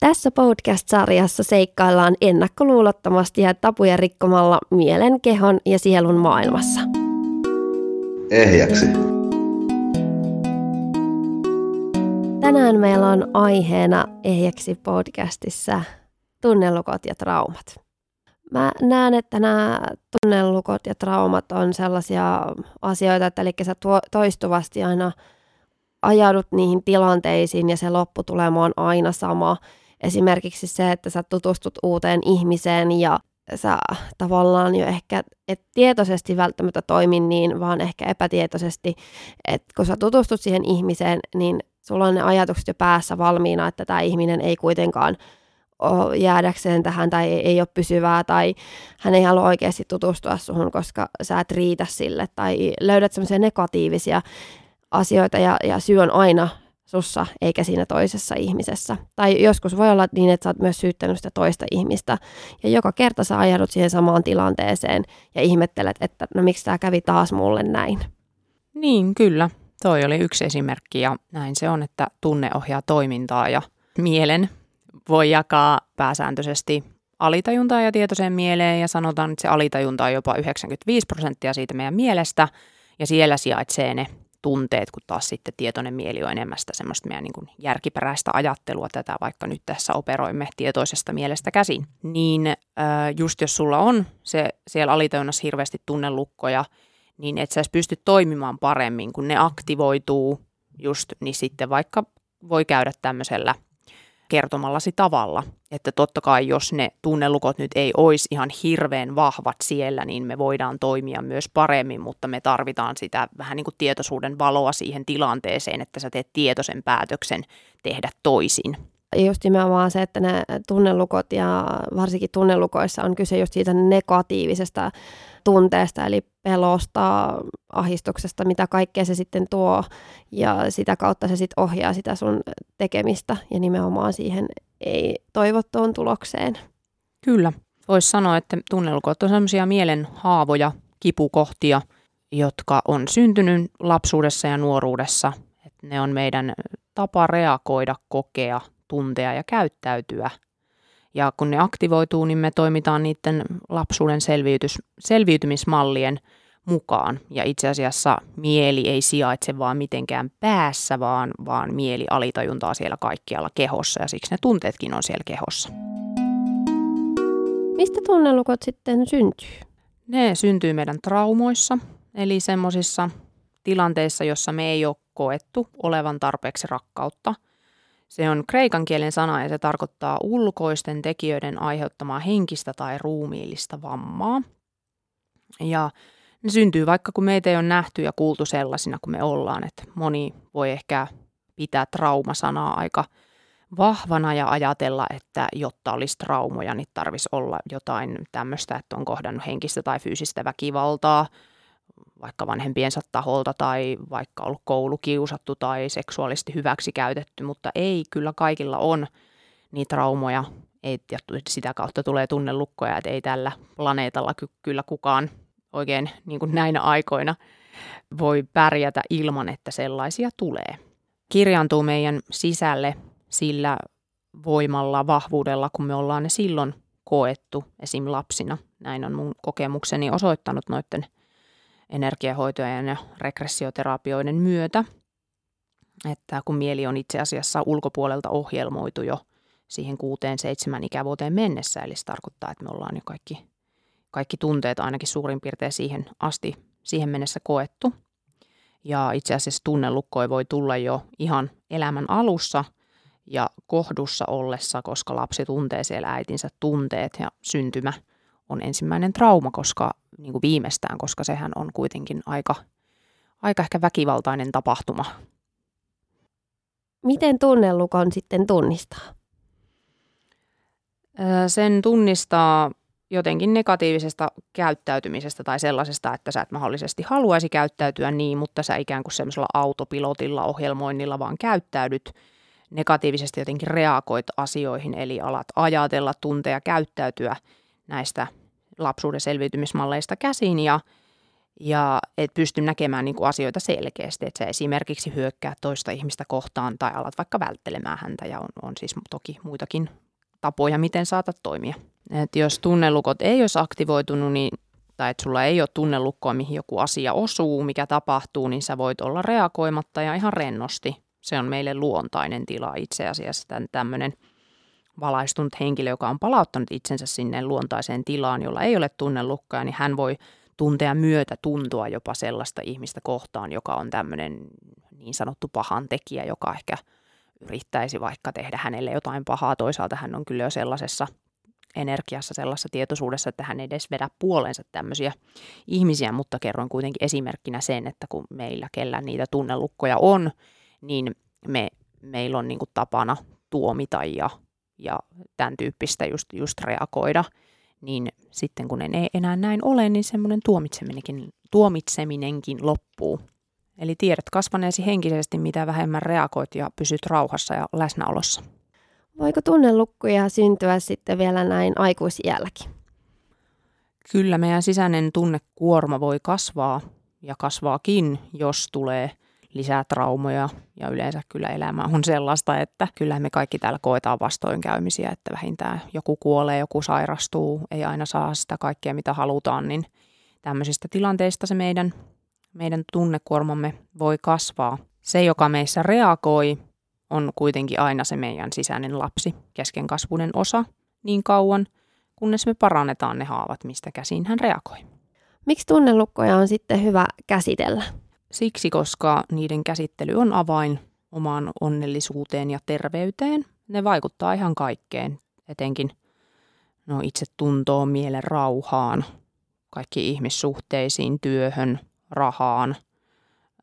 Tässä podcast-sarjassa seikkaillaan ennakkoluulottomasti ja tapuja rikkomalla mielen, kehon ja sielun maailmassa. Ehjäksi. Tänään meillä on aiheena Ehjäksi podcastissa tunnelukot ja traumat. Mä näen, että nämä tunnelukot ja traumat on sellaisia asioita, että eli sä toistuvasti aina ajaudut niihin tilanteisiin ja se lopputulema on aina sama – Esimerkiksi se, että sä tutustut uuteen ihmiseen ja sä tavallaan jo ehkä et tietoisesti välttämättä toimi niin, vaan ehkä epätietoisesti, että kun sä tutustut siihen ihmiseen, niin sulla on ne ajatukset jo päässä valmiina, että tämä ihminen ei kuitenkaan ole jäädäkseen tähän tai ei, ole pysyvää tai hän ei halua oikeasti tutustua suhun, koska sä et riitä sille. Tai löydät semmoisia negatiivisia asioita ja, ja syy on aina sussa eikä siinä toisessa ihmisessä. Tai joskus voi olla niin, että sä oot myös syyttänyt sitä toista ihmistä ja joka kerta sä ajaudut siihen samaan tilanteeseen ja ihmettelet, että no miksi tämä kävi taas mulle näin. Niin, kyllä. Toi oli yksi esimerkki ja näin se on, että tunne ohjaa toimintaa ja mielen voi jakaa pääsääntöisesti alitajuntaa ja tietoiseen mieleen ja sanotaan, että se alitajunta on jopa 95 prosenttia siitä meidän mielestä ja siellä sijaitsee ne tunteet, kun taas sitten tietoinen mieli on enemmän sitä semmoista meidän niin kuin järkiperäistä ajattelua, tätä vaikka nyt tässä operoimme tietoisesta mielestä käsin. Niin äh, just jos sulla on se siellä alitajunnassa hirveästi tunnelukkoja, niin et sä pysty toimimaan paremmin, kun ne aktivoituu just, niin sitten vaikka voi käydä tämmöisellä – kertomallasi tavalla. Että totta kai jos ne tunnelukot nyt ei olisi ihan hirveän vahvat siellä, niin me voidaan toimia myös paremmin, mutta me tarvitaan sitä vähän niin kuin tietoisuuden valoa siihen tilanteeseen, että sä teet tietoisen päätöksen tehdä toisin. Just nimenomaan se, että ne tunnelukot ja varsinkin tunnelukoissa on kyse just siitä negatiivisesta tunteesta, eli pelosta, ahistuksesta, mitä kaikkea se sitten tuo, ja sitä kautta se sitten ohjaa sitä sun tekemistä ja nimenomaan siihen ei toivottuun tulokseen. Kyllä. Voisi sanoa, että tunnelukot on sellaisia mielen haavoja, kipukohtia, jotka on syntynyt lapsuudessa ja nuoruudessa. Ne on meidän tapa reagoida, kokea, tuntea ja käyttäytyä – ja kun ne aktivoituu, niin me toimitaan niiden lapsuuden selviytys, selviytymismallien mukaan. Ja itse asiassa mieli ei sijaitse vaan mitenkään päässä, vaan, vaan mieli alitajuntaa siellä kaikkialla kehossa ja siksi ne tunteetkin on siellä kehossa. Mistä tunnelukot sitten syntyy? Ne syntyy meidän traumoissa, eli semmoisissa tilanteissa, jossa me ei ole koettu olevan tarpeeksi rakkautta – se on kreikan kielen sana ja se tarkoittaa ulkoisten tekijöiden aiheuttamaa henkistä tai ruumiillista vammaa. Ja ne syntyy vaikka kun meitä ei ole nähty ja kuultu sellaisina kuin me ollaan. Että moni voi ehkä pitää traumasanaa aika vahvana ja ajatella, että jotta olisi traumoja, niin tarvitsisi olla jotain tämmöistä, että on kohdannut henkistä tai fyysistä väkivaltaa – vaikka vanhempiensa taholta tai vaikka ollut koulukiusattu tai seksuaalisesti hyväksi käytetty, mutta ei, kyllä kaikilla on niitä traumoja, ei, ja sitä kautta tulee tunnelukkoja, että ei tällä planeetalla ky- kyllä kukaan oikein niin kuin näinä aikoina voi pärjätä ilman, että sellaisia tulee. Kirjaantuu meidän sisälle sillä voimalla, vahvuudella, kun me ollaan ne silloin koettu esim. lapsina. Näin on mun kokemukseni osoittanut noiden – energiahoitojen ja regressioterapioiden myötä. Että kun mieli on itse asiassa ulkopuolelta ohjelmoitu jo siihen kuuteen, seitsemän ikävuoteen mennessä, eli se tarkoittaa, että me ollaan jo kaikki, kaikki tunteet ainakin suurin piirtein siihen asti, siihen mennessä koettu. Ja itse asiassa tunnelukko voi tulla jo ihan elämän alussa ja kohdussa ollessa, koska lapsi tuntee siellä äitinsä tunteet ja syntymä on ensimmäinen trauma, koska niin kuin viimeistään, koska sehän on kuitenkin aika, aika ehkä väkivaltainen tapahtuma. Miten tunnelukon sitten tunnistaa? Sen tunnistaa jotenkin negatiivisesta käyttäytymisestä tai sellaisesta, että sä et mahdollisesti haluaisi käyttäytyä niin, mutta sä ikään kuin semmoisella autopilotilla, ohjelmoinnilla vaan käyttäydyt negatiivisesti jotenkin reagoit asioihin, eli alat ajatella, tuntea, käyttäytyä näistä lapsuuden selviytymismalleista käsin ja, ja et pysty näkemään niin kuin asioita selkeästi, että sä esimerkiksi hyökkää toista ihmistä kohtaan tai alat vaikka välttelemään häntä ja on, on siis toki muitakin tapoja, miten saatat toimia. Et jos tunnelukot ei olisi aktivoitunut, niin tai että sulla ei ole tunnelukkoa, mihin joku asia osuu, mikä tapahtuu, niin sä voit olla reagoimatta ja ihan rennosti. Se on meille luontainen tila itse asiassa, tämmöinen valaistunut henkilö, joka on palauttanut itsensä sinne luontaiseen tilaan, jolla ei ole tunnelukkoja, niin hän voi tuntea myötä tuntua jopa sellaista ihmistä kohtaan, joka on tämmöinen niin sanottu pahan tekijä, joka ehkä yrittäisi vaikka tehdä hänelle jotain pahaa. Toisaalta hän on kyllä jo sellaisessa energiassa, sellaisessa tietoisuudessa, että hän ei edes vedä puolensa tämmöisiä ihmisiä, mutta kerron kuitenkin esimerkkinä sen, että kun meillä kellä niitä tunnelukkoja on, niin me, meillä on niin tapana tuomita ja, ja tämän tyyppistä just, just reagoida – niin sitten kun ei enää näin ole, niin semmoinen tuomitseminenkin, tuomitseminenkin loppuu. Eli tiedät kasvaneesi henkisesti, mitä vähemmän reagoit ja pysyt rauhassa ja läsnäolossa. Voiko tunnelukkuja syntyä sitten vielä näin aikuisiälläkin? Kyllä meidän sisäinen tunnekuorma voi kasvaa ja kasvaakin, jos tulee lisää traumoja ja yleensä kyllä elämä on sellaista, että kyllä me kaikki täällä koetaan vastoinkäymisiä, että vähintään joku kuolee, joku sairastuu, ei aina saa sitä kaikkea mitä halutaan, niin tämmöisistä tilanteista se meidän, meidän tunnekuormamme voi kasvaa. Se, joka meissä reagoi, on kuitenkin aina se meidän sisäinen lapsi, keskenkasvuinen osa, niin kauan, kunnes me parannetaan ne haavat, mistä käsin hän reagoi. Miksi tunnelukkoja on sitten hyvä käsitellä? Siksi, koska niiden käsittely on avain omaan onnellisuuteen ja terveyteen. Ne vaikuttaa ihan kaikkeen, etenkin no, itse tuntoon, mielen rauhaan, kaikki ihmissuhteisiin, työhön, rahaan,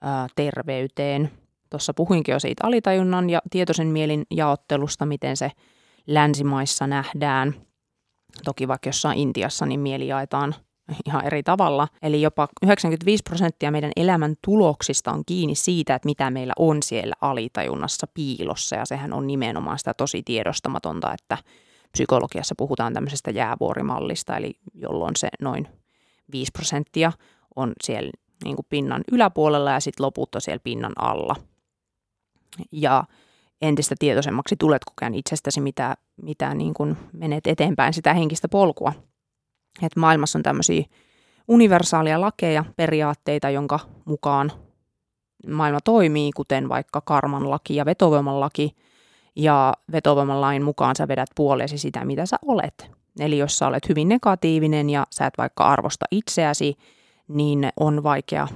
ää, terveyteen. Tuossa puhuinkin jo siitä alitajunnan ja tietoisen mielin jaottelusta, miten se länsimaissa nähdään. Toki vaikka jossain Intiassa, niin mieli jaetaan – ihan eri tavalla. Eli jopa 95 prosenttia meidän elämän tuloksista on kiinni siitä, että mitä meillä on siellä alitajunnassa piilossa. Ja sehän on nimenomaan sitä tosi tiedostamatonta, että psykologiassa puhutaan tämmöisestä jäävuorimallista, eli jolloin se noin 5 prosenttia on siellä niin kuin pinnan yläpuolella ja sitten loput on siellä pinnan alla. Ja entistä tietoisemmaksi tulet kokeen itsestäsi, mitä, mitä niin kuin menet eteenpäin sitä henkistä polkua – että maailmassa on tämmöisiä universaalia lakeja, periaatteita, jonka mukaan maailma toimii, kuten vaikka karman laki ja vetovoiman laki. Ja vetovoiman lain mukaan sä vedät puolesi sitä, mitä sä olet. Eli jos sä olet hyvin negatiivinen ja sä et vaikka arvosta itseäsi, niin on vaikea,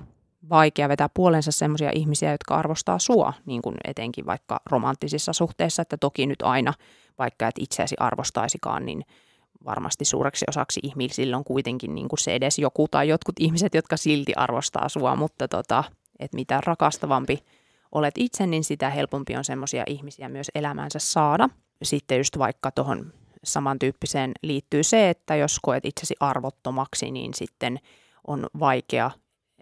vaikea vetää puolensa sellaisia ihmisiä, jotka arvostaa sua, niin kuin etenkin vaikka romanttisissa suhteissa, että toki nyt aina, vaikka et itseäsi arvostaisikaan, niin varmasti suureksi osaksi ihmisillä on kuitenkin niin kuin se edes joku tai jotkut ihmiset, jotka silti arvostaa sua, mutta tota, että mitä rakastavampi olet itse, niin sitä helpompi on semmoisia ihmisiä myös elämäänsä saada. Sitten just vaikka tuohon samantyyppiseen liittyy se, että jos koet itsesi arvottomaksi, niin sitten on vaikea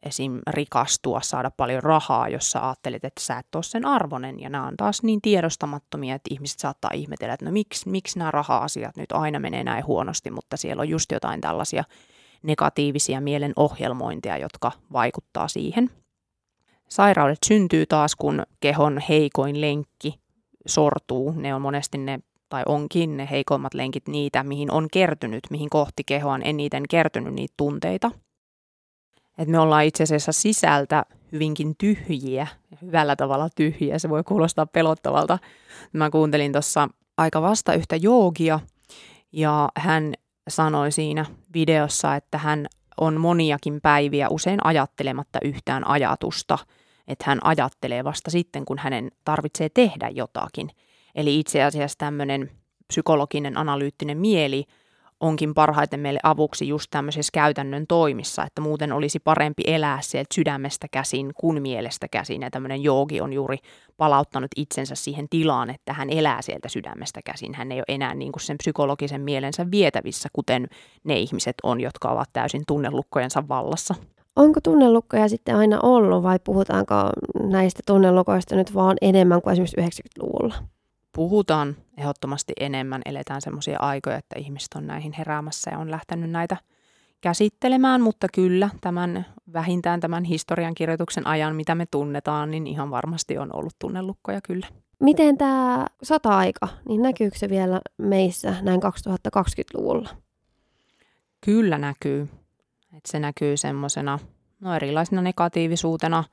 esim. rikastua, saada paljon rahaa, jos sä ajattelet, että sä et ole sen arvonen. Ja nämä on taas niin tiedostamattomia, että ihmiset saattaa ihmetellä, että no miksi, miksi nämä raha-asiat nyt aina menee näin huonosti, mutta siellä on just jotain tällaisia negatiivisia mielen ohjelmointia, jotka vaikuttaa siihen. Sairaudet syntyy taas, kun kehon heikoin lenkki sortuu. Ne on monesti ne, tai onkin ne heikoimmat lenkit niitä, mihin on kertynyt, mihin kohti kehoa on eniten kertynyt niitä tunteita – että me ollaan itse asiassa sisältä hyvinkin tyhjiä, hyvällä tavalla tyhjiä, se voi kuulostaa pelottavalta. Mä kuuntelin tuossa aika vasta yhtä joogia ja hän sanoi siinä videossa, että hän on moniakin päiviä usein ajattelematta yhtään ajatusta, että hän ajattelee vasta sitten, kun hänen tarvitsee tehdä jotakin. Eli itse asiassa tämmöinen psykologinen analyyttinen mieli – onkin parhaiten meille avuksi just tämmöisissä käytännön toimissa, että muuten olisi parempi elää sieltä sydämestä käsin kuin mielestä käsin. Ja tämmöinen joogi on juuri palauttanut itsensä siihen tilaan, että hän elää sieltä sydämestä käsin. Hän ei ole enää niin kuin sen psykologisen mielensä vietävissä, kuten ne ihmiset on, jotka ovat täysin tunnelukkojensa vallassa. Onko tunnelukkoja sitten aina ollut vai puhutaanko näistä tunnelukoista nyt vaan enemmän kuin esimerkiksi 90-luvulla? puhutaan ehdottomasti enemmän, eletään semmoisia aikoja, että ihmiset on näihin heräämässä ja on lähtenyt näitä käsittelemään, mutta kyllä tämän vähintään tämän historiankirjoituksen ajan, mitä me tunnetaan, niin ihan varmasti on ollut tunnelukkoja kyllä. Miten tämä sota-aika, niin näkyykö se vielä meissä näin 2020-luvulla? Kyllä näkyy. Et se näkyy semmoisena no erilaisena negatiivisuutena,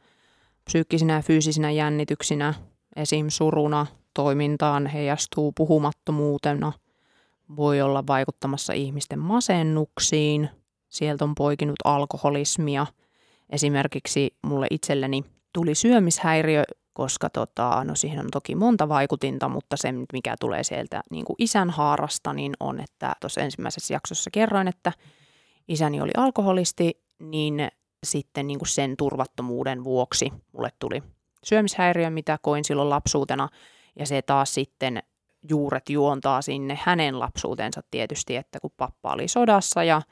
psyykkisinä ja fyysisinä jännityksinä, esim. suruna, toimintaan heijastuu puhumattomuutena, voi olla vaikuttamassa ihmisten masennuksiin, sieltä on poikinut alkoholismia. Esimerkiksi mulle itselleni tuli syömishäiriö, koska tota, no siihen on toki monta vaikutinta, mutta se mikä tulee sieltä niin kuin isän haarasta, niin on, että tuossa ensimmäisessä jaksossa kerroin, että isäni oli alkoholisti, niin sitten niin kuin sen turvattomuuden vuoksi mulle tuli syömishäiriö, mitä koin silloin lapsuutena, ja se taas sitten juuret juontaa sinne hänen lapsuutensa tietysti, että kun pappa oli sodassa ja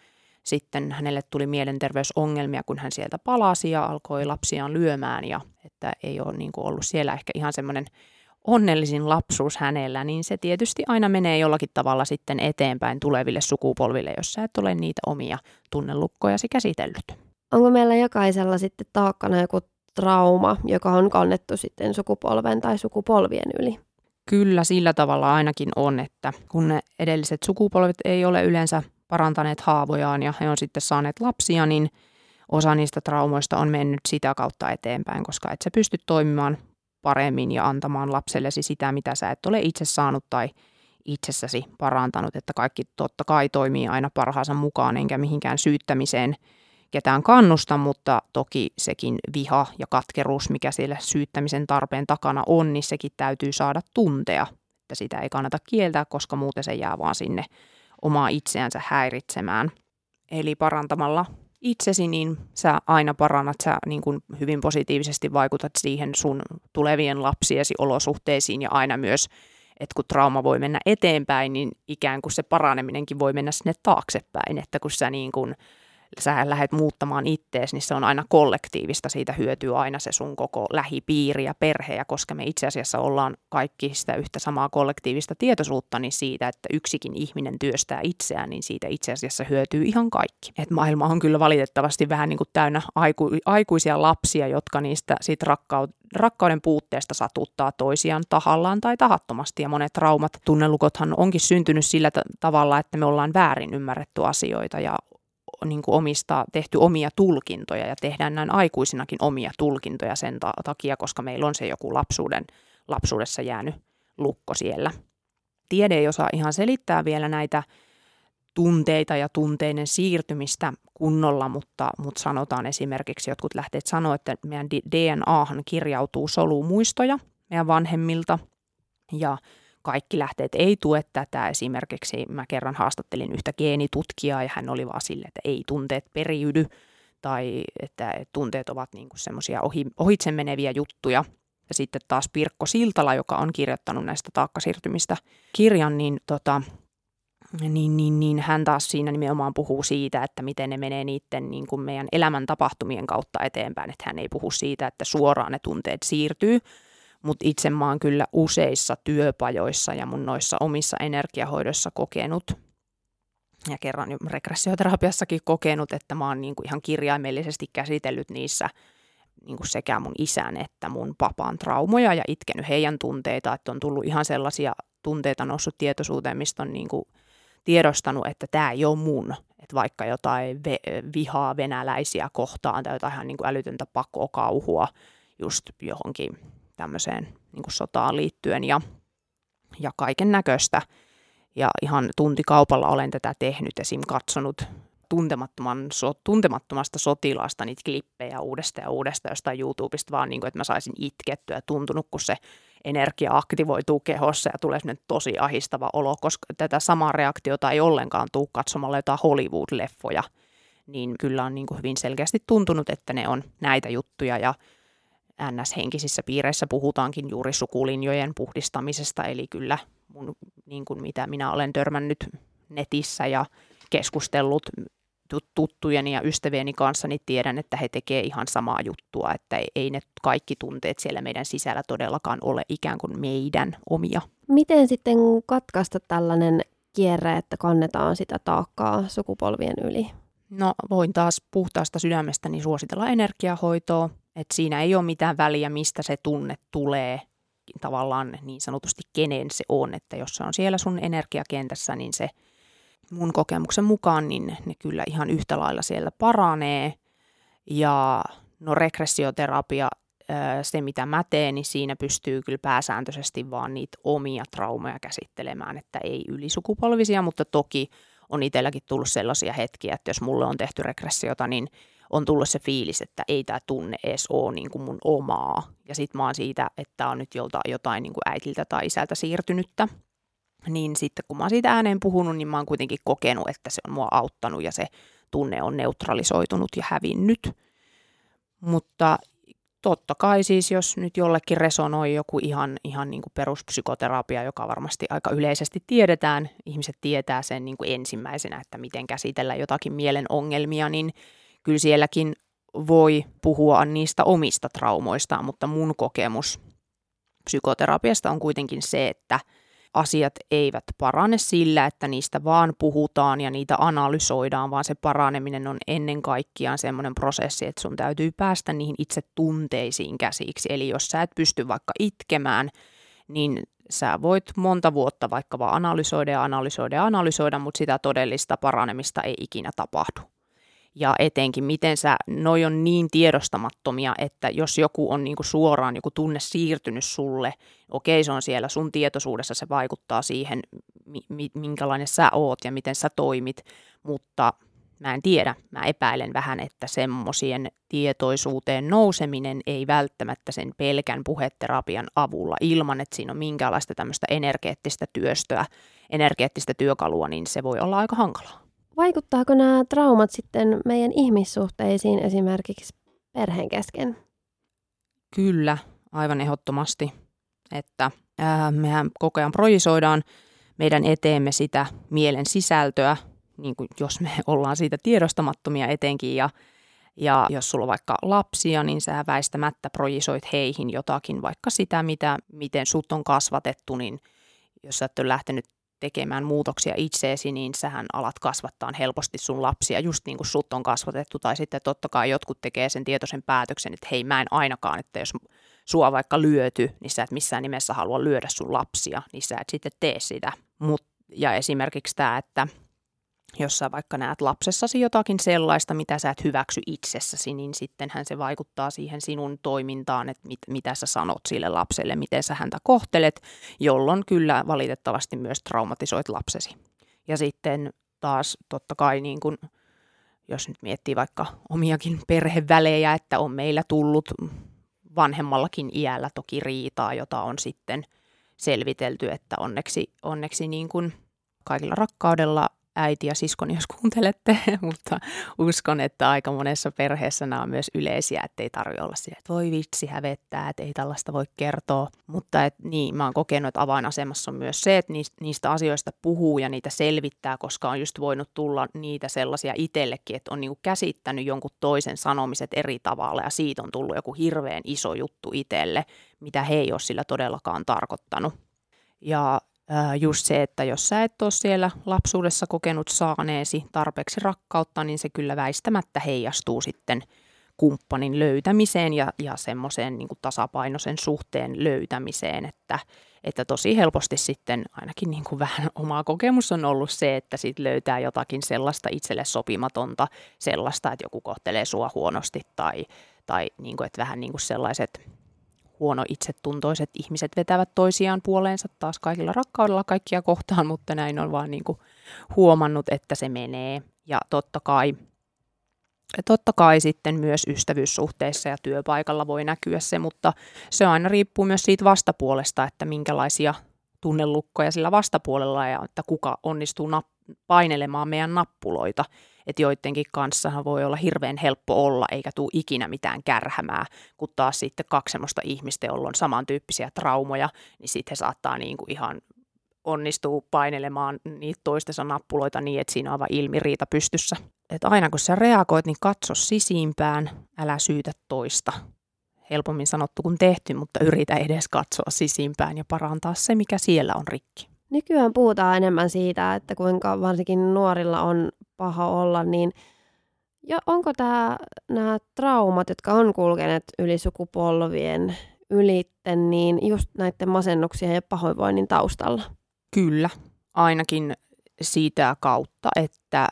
sitten hänelle tuli mielenterveysongelmia, kun hän sieltä palasi ja alkoi lapsiaan lyömään ja että ei ole niin kuin ollut siellä ehkä ihan semmoinen onnellisin lapsuus hänellä, niin se tietysti aina menee jollakin tavalla sitten eteenpäin tuleville sukupolville, jos sä et ole niitä omia tunnelukkojasi käsitellyt. Onko meillä jokaisella sitten taakkana joku trauma, joka on kannettu sitten sukupolven tai sukupolvien yli? Kyllä sillä tavalla ainakin on, että kun ne edelliset sukupolvet ei ole yleensä parantaneet haavojaan ja he on sitten saaneet lapsia, niin osa niistä traumoista on mennyt sitä kautta eteenpäin, koska et sä pysty toimimaan paremmin ja antamaan lapsellesi sitä, mitä sä et ole itse saanut tai itsessäsi parantanut, että kaikki totta kai toimii aina parhaansa mukaan, enkä mihinkään syyttämiseen ketään kannusta, mutta toki sekin viha ja katkeruus, mikä siellä syyttämisen tarpeen takana on, niin sekin täytyy saada tuntea, että sitä ei kannata kieltää, koska muuten se jää vaan sinne omaa itseänsä häiritsemään. Eli parantamalla itsesi, niin sä aina parannat, sä niin kuin hyvin positiivisesti vaikutat siihen sun tulevien lapsiesi olosuhteisiin ja aina myös, että kun trauma voi mennä eteenpäin, niin ikään kuin se paraneminenkin voi mennä sinne taaksepäin, että kun sä niin kuin sä lähdet muuttamaan ittees, niin se on aina kollektiivista. Siitä hyötyy aina se sun koko lähipiiri ja perhe. Ja koska me itse asiassa ollaan kaikki sitä yhtä samaa kollektiivista tietoisuutta, niin siitä, että yksikin ihminen työstää itseään, niin siitä itse asiassa hyötyy ihan kaikki. Et maailma on kyllä valitettavasti vähän niin kuin täynnä aiku, aikuisia lapsia, jotka niistä siitä rakkaud, rakkauden puutteesta satuttaa toisiaan tahallaan tai tahattomasti. Ja monet traumat, tunnelukothan onkin syntynyt sillä t- tavalla, että me ollaan väärin ymmärretty asioita ja niin kuin omista, tehty omia tulkintoja ja tehdään näin aikuisinakin omia tulkintoja sen ta- takia, koska meillä on se joku lapsuuden, lapsuudessa jäänyt lukko siellä. Tiede ei osaa ihan selittää vielä näitä tunteita ja tunteiden siirtymistä kunnolla, mutta, mutta sanotaan esimerkiksi, jotkut lähteet sanoa, että meidän DNAhan kirjautuu solumuistoja meidän vanhemmilta ja kaikki lähteet ei tue tätä. Esimerkiksi mä kerran haastattelin yhtä geenitutkijaa ja hän oli vaan sille, että ei tunteet periydy tai että tunteet ovat niin semmoisia ohi, ohitse meneviä juttuja. Ja sitten taas Pirkko Siltala, joka on kirjoittanut näistä taakkasiirtymistä kirjan, niin, tota, niin, niin, niin hän taas siinä nimenomaan puhuu siitä, että miten ne menee niiden niin kuin meidän elämän tapahtumien kautta eteenpäin. Että hän ei puhu siitä, että suoraan ne tunteet siirtyy, mutta itse mä oon kyllä useissa työpajoissa ja mun noissa omissa energiahoidoissa kokenut ja kerran jo regressioterapiassakin kokenut, että mä oon niinku ihan kirjaimellisesti käsitellyt niissä niinku sekä mun isän että mun papan traumoja ja itkenyt heidän tunteita, että on tullut ihan sellaisia tunteita noussut tietoisuuteen, mistä on niinku tiedostanut, että tämä ei ole mun, että vaikka jotain ve- vihaa venäläisiä kohtaan tai jotain ihan niinku älytöntä pakokauhua just johonkin tämmöiseen niin kuin sotaan liittyen ja, ja kaiken näköistä. Ja ihan tuntikaupalla olen tätä tehnyt, esim. katsonut tuntemattoman, so, tuntemattomasta sotilaasta niitä klippejä uudestaan ja uudestaan jostain YouTubesta, vaan niin kuin, että mä saisin itkettyä ja tuntunut, kun se energia aktivoituu kehossa ja tulee sinne tosi ahistava olo, koska tätä samaa reaktiota ei ollenkaan tule katsomalla jotain Hollywood-leffoja, niin kyllä on niin kuin hyvin selkeästi tuntunut, että ne on näitä juttuja ja NS-henkisissä piireissä puhutaankin juuri sukulinjojen puhdistamisesta, eli kyllä mun, niin kuin mitä minä olen törmännyt netissä ja keskustellut tuttujeni ja ystävieni kanssa, niin tiedän, että he tekevät ihan samaa juttua, että ei, ne kaikki tunteet siellä meidän sisällä todellakaan ole ikään kuin meidän omia. Miten sitten katkaista tällainen kierre, että kannetaan sitä taakkaa sukupolvien yli? No voin taas puhtaasta sydämestäni suositella energiahoitoa, että siinä ei ole mitään väliä, mistä se tunne tulee, tavallaan niin sanotusti kenen se on, että jos se on siellä sun energiakentässä, niin se mun kokemuksen mukaan, niin ne kyllä ihan yhtä lailla siellä paranee. Ja no regressioterapia, se mitä mä teen, niin siinä pystyy kyllä pääsääntöisesti vaan niitä omia traumaja käsittelemään, että ei ylisukupolvisia, mutta toki on itselläkin tullut sellaisia hetkiä, että jos mulle on tehty regressiota, niin on tullut se fiilis, että ei tämä tunne edes ole niin kuin mun omaa. Ja sitten mä oon siitä, että on nyt joltain, jotain niin kuin äitiltä tai isältä siirtynyttä. Niin sitten kun mä oon siitä ääneen puhunut, niin mä oon kuitenkin kokenut, että se on mua auttanut ja se tunne on neutralisoitunut ja hävinnyt. Mutta totta kai siis, jos nyt jollekin resonoi joku ihan, ihan niin kuin peruspsykoterapia, joka varmasti aika yleisesti tiedetään, ihmiset tietää sen niin kuin ensimmäisenä, että miten käsitellä jotakin mielen ongelmia, niin kyllä sielläkin voi puhua niistä omista traumoistaan, mutta mun kokemus psykoterapiasta on kuitenkin se, että – asiat eivät parane sillä, että niistä vaan puhutaan ja niitä analysoidaan, vaan se paraneminen on ennen kaikkiaan semmoinen prosessi, että sun täytyy päästä niihin itse tunteisiin käsiksi. Eli jos sä et pysty vaikka itkemään, niin sä voit monta vuotta vaikka vaan analysoida ja analysoida ja analysoida, mutta sitä todellista paranemista ei ikinä tapahdu ja etenkin miten sä, noi on niin tiedostamattomia, että jos joku on niinku suoraan joku tunne siirtynyt sulle, okei se on siellä sun tietoisuudessa, se vaikuttaa siihen, mi- minkälainen sä oot ja miten sä toimit, mutta mä en tiedä, mä epäilen vähän, että semmoisien tietoisuuteen nouseminen ei välttämättä sen pelkän puheterapian avulla ilman, että siinä on minkäänlaista tämmöistä energeettistä työstöä, energeettistä työkalua, niin se voi olla aika hankalaa. Vaikuttaako nämä traumat sitten meidän ihmissuhteisiin esimerkiksi perheen kesken? Kyllä, aivan ehdottomasti. Että ää, mehän koko ajan projisoidaan meidän eteemme sitä mielen sisältöä, niin kuin jos me ollaan siitä tiedostamattomia etenkin. Ja, ja jos sulla on vaikka lapsia, niin sä väistämättä projisoit heihin jotakin, vaikka sitä, mitä, miten sut on kasvatettu, niin jos sä et ole lähtenyt tekemään muutoksia itseesi, niin sähän alat kasvattaa helposti sun lapsia, just niin kuin sut on kasvatettu. Tai sitten totta kai jotkut tekee sen tietoisen päätöksen, että hei mä en ainakaan, että jos sua vaikka lyöty, niin sä et missään nimessä halua lyödä sun lapsia, niin sä et sitten tee sitä. Mut, ja esimerkiksi tämä, että jos sä vaikka näet lapsessasi jotakin sellaista, mitä sä et hyväksy itsessäsi, niin sittenhän se vaikuttaa siihen sinun toimintaan, että mit, mitä sä sanot sille lapselle, miten sä häntä kohtelet, jolloin kyllä valitettavasti myös traumatisoit lapsesi. Ja sitten taas totta kai niin kun, jos nyt miettii vaikka omiakin perhevälejä, että on meillä tullut vanhemmallakin iällä toki riitaa, jota on sitten selvitelty, että onneksi, onneksi niin kuin kaikilla rakkaudella äiti ja siskoni, jos kuuntelette, mutta uskon, että aika monessa perheessä nämä on myös yleisiä, että ei tarvitse olla sille, että voi vitsi hävettää, että ei tällaista voi kertoa. Mutta et, niin, mä oon kokenut, että avainasemassa on myös se, että niistä asioista puhuu ja niitä selvittää, koska on just voinut tulla niitä sellaisia itsellekin, että on niinku käsittänyt jonkun toisen sanomiset eri tavalla ja siitä on tullut joku hirveän iso juttu itselle, mitä he ei ole sillä todellakaan tarkoittanut. Ja just se, että jos sä et ole siellä lapsuudessa kokenut saaneesi tarpeeksi rakkautta, niin se kyllä väistämättä heijastuu sitten kumppanin löytämiseen ja, ja semmoiseen niin tasapainoisen suhteen löytämiseen, että, että tosi helposti sitten ainakin niin kuin vähän oma kokemus on ollut se, että sit löytää jotakin sellaista itselle sopimatonta, sellaista, että joku kohtelee sua huonosti tai, tai niin kuin, että vähän niin kuin sellaiset huono itsetuntoiset ihmiset vetävät toisiaan puoleensa taas kaikilla rakkaudella kaikkia kohtaan, mutta näin on vaan niin kuin huomannut, että se menee. Ja totta kai, totta kai sitten myös ystävyyssuhteissa ja työpaikalla voi näkyä se, mutta se aina riippuu myös siitä vastapuolesta, että minkälaisia tunnelukkoja sillä vastapuolella ja että kuka onnistuu nap- painelemaan meidän nappuloita että joidenkin kanssa voi olla hirveän helppo olla, eikä tule ikinä mitään kärhämää, kun taas sitten kaksi semmoista ihmistä, joilla on samantyyppisiä traumoja, niin sitten he saattaa niin kuin ihan onnistuu painelemaan niitä toistensa nappuloita niin, että siinä on aivan ilmiriita pystyssä. Et aina kun sä reagoit, niin katso sisimpään, älä syytä toista. Helpommin sanottu kuin tehty, mutta yritä edes katsoa sisimpään ja parantaa se, mikä siellä on rikki. Nykyään puhutaan enemmän siitä, että kuinka varsinkin nuorilla on paha olla, niin Ja onko tämä nämä traumat, jotka on kulkeneet yli sukupolvien ylitten, niin just näiden masennuksien ja pahoinvoinnin taustalla? Kyllä, ainakin siitä kautta, että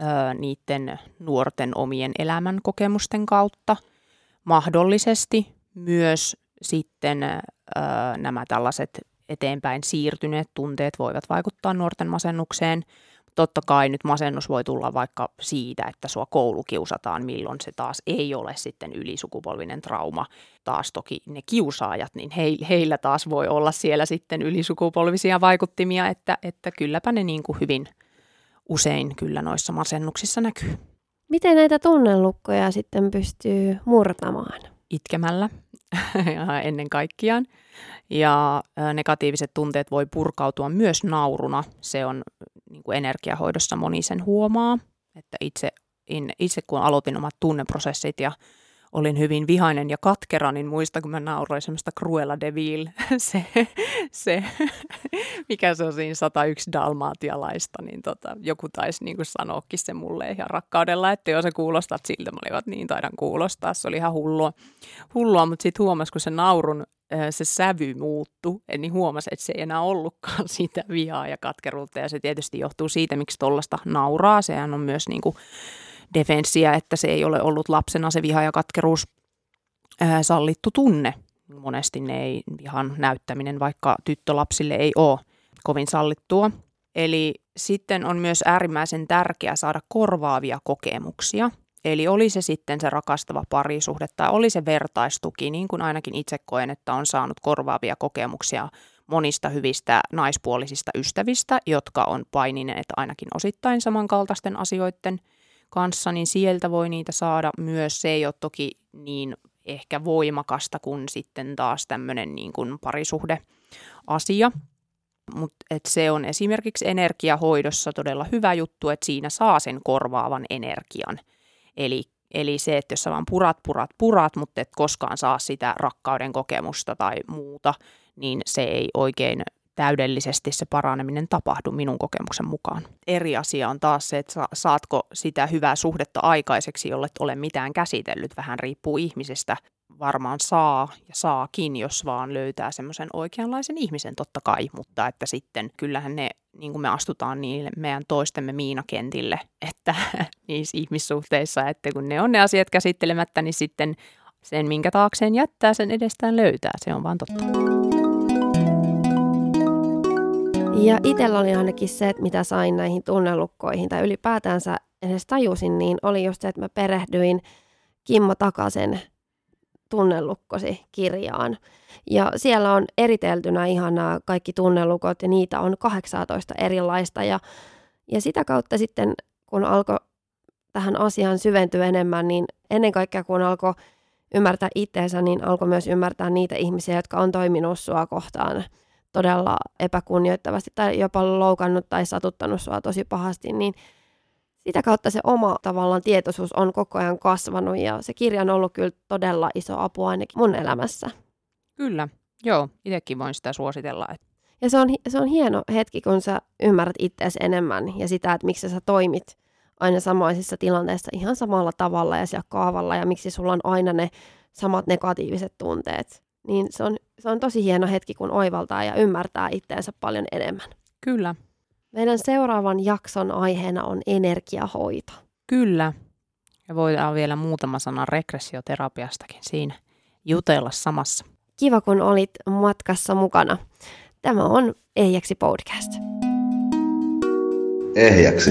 ö, niiden nuorten omien elämän kokemusten kautta mahdollisesti myös sitten ö, nämä tällaiset eteenpäin siirtyneet tunteet voivat vaikuttaa nuorten masennukseen. Totta kai nyt masennus voi tulla vaikka siitä, että sua koulukiusataan, milloin se taas ei ole sitten ylisukupolvinen trauma. Taas toki ne kiusaajat, niin he, heillä taas voi olla siellä sitten ylisukupolvisia vaikuttimia, että, että kylläpä ne niin kuin hyvin usein kyllä noissa masennuksissa näkyy. Miten näitä tunnelukkoja sitten pystyy murtamaan? Itkemällä ennen kaikkiaan. Ja negatiiviset tunteet voi purkautua myös nauruna. Se on niin kuin energiahoidossa moni sen huomaa, että itse, itse kun aloitin omat tunneprosessit ja olin hyvin vihainen ja katkera, niin muista, kun mä nauroin semmoista Cruella de Vil, se, se, mikä se on siinä 101 dalmaatialaista, niin tota, joku taisi niin kuin sanoakin se mulle ihan rakkaudella, että jos se kuulostaa siltä, mä olivat niin taidan kuulostaa, se oli ihan hullua, hullua mutta sitten huomasi, kun se naurun se sävy muuttu, niin huomasi, että se ei enää ollutkaan siitä vihaa ja katkeruutta. Ja se tietysti johtuu siitä, miksi tuollaista nauraa. Sehän on myös niin kuin defenssiä, että se ei ole ollut lapsena se viha ja katkeruus ää, sallittu tunne. Monesti ne ei vihan näyttäminen vaikka tyttölapsille ei ole kovin sallittua. Eli sitten on myös äärimmäisen tärkeää saada korvaavia kokemuksia. Eli oli se sitten se rakastava parisuhde tai oli se vertaistuki, niin kuin ainakin itse koen, että on saanut korvaavia kokemuksia monista hyvistä naispuolisista ystävistä, jotka on painineet ainakin osittain samankaltaisten asioiden – kanssa, niin sieltä voi niitä saada myös. Se ei ole toki niin ehkä voimakasta kuin sitten taas tämmöinen niin kuin parisuhdeasia. Mutta se on esimerkiksi energiahoidossa todella hyvä juttu, että siinä saa sen korvaavan energian. Eli, eli se, että jos sä vaan purat, purat, purat, mutta et koskaan saa sitä rakkauden kokemusta tai muuta, niin se ei oikein täydellisesti se paraneminen tapahdu minun kokemuksen mukaan. Eri asia on taas se, että saatko sitä hyvää suhdetta aikaiseksi, jolle ole mitään käsitellyt. Vähän riippuu ihmisestä. Varmaan saa ja saakin, jos vaan löytää semmoisen oikeanlaisen ihmisen totta kai, mutta että sitten kyllähän ne, niin kuin me astutaan niille meidän toistemme miinakentille, että niissä ihmissuhteissa, että kun ne on ne asiat käsittelemättä, niin sitten sen, minkä taakseen jättää, sen edestään löytää. Se on vaan totta. Ja itsellä oli ainakin se, että mitä sain näihin tunnelukkoihin tai ylipäätänsä edes tajusin, niin oli just se, että mä perehdyin Kimmo Takasen tunnelukkosi kirjaan. Ja siellä on eriteltynä ihan nämä kaikki tunnelukot ja niitä on 18 erilaista. Ja, ja sitä kautta sitten, kun alkoi tähän asiaan syventyä enemmän, niin ennen kaikkea kun alkoi ymmärtää itseensä, niin alkoi myös ymmärtää niitä ihmisiä, jotka on toiminut sua kohtaan – todella epäkunnioittavasti tai jopa loukannut tai satuttanut sua tosi pahasti, niin sitä kautta se oma tavallaan tietoisuus on koko ajan kasvanut ja se kirja on ollut kyllä todella iso apu ainakin mun elämässä. Kyllä, joo, itsekin voin sitä suositella. Ja se on, se on hieno hetki, kun sä ymmärrät itseäsi enemmän ja sitä, että miksi sä toimit aina samaisissa tilanteissa ihan samalla tavalla ja siellä kaavalla ja miksi sulla on aina ne samat negatiiviset tunteet niin se on, se on tosi hieno hetki, kun oivaltaa ja ymmärtää itteensä paljon enemmän. Kyllä. Meidän seuraavan jakson aiheena on energiahoito. Kyllä. Ja voidaan vielä muutama sana regressioterapiastakin siinä jutella samassa. Kiva, kun olit matkassa mukana. Tämä on Ehjäksi podcast. Ehjäksi.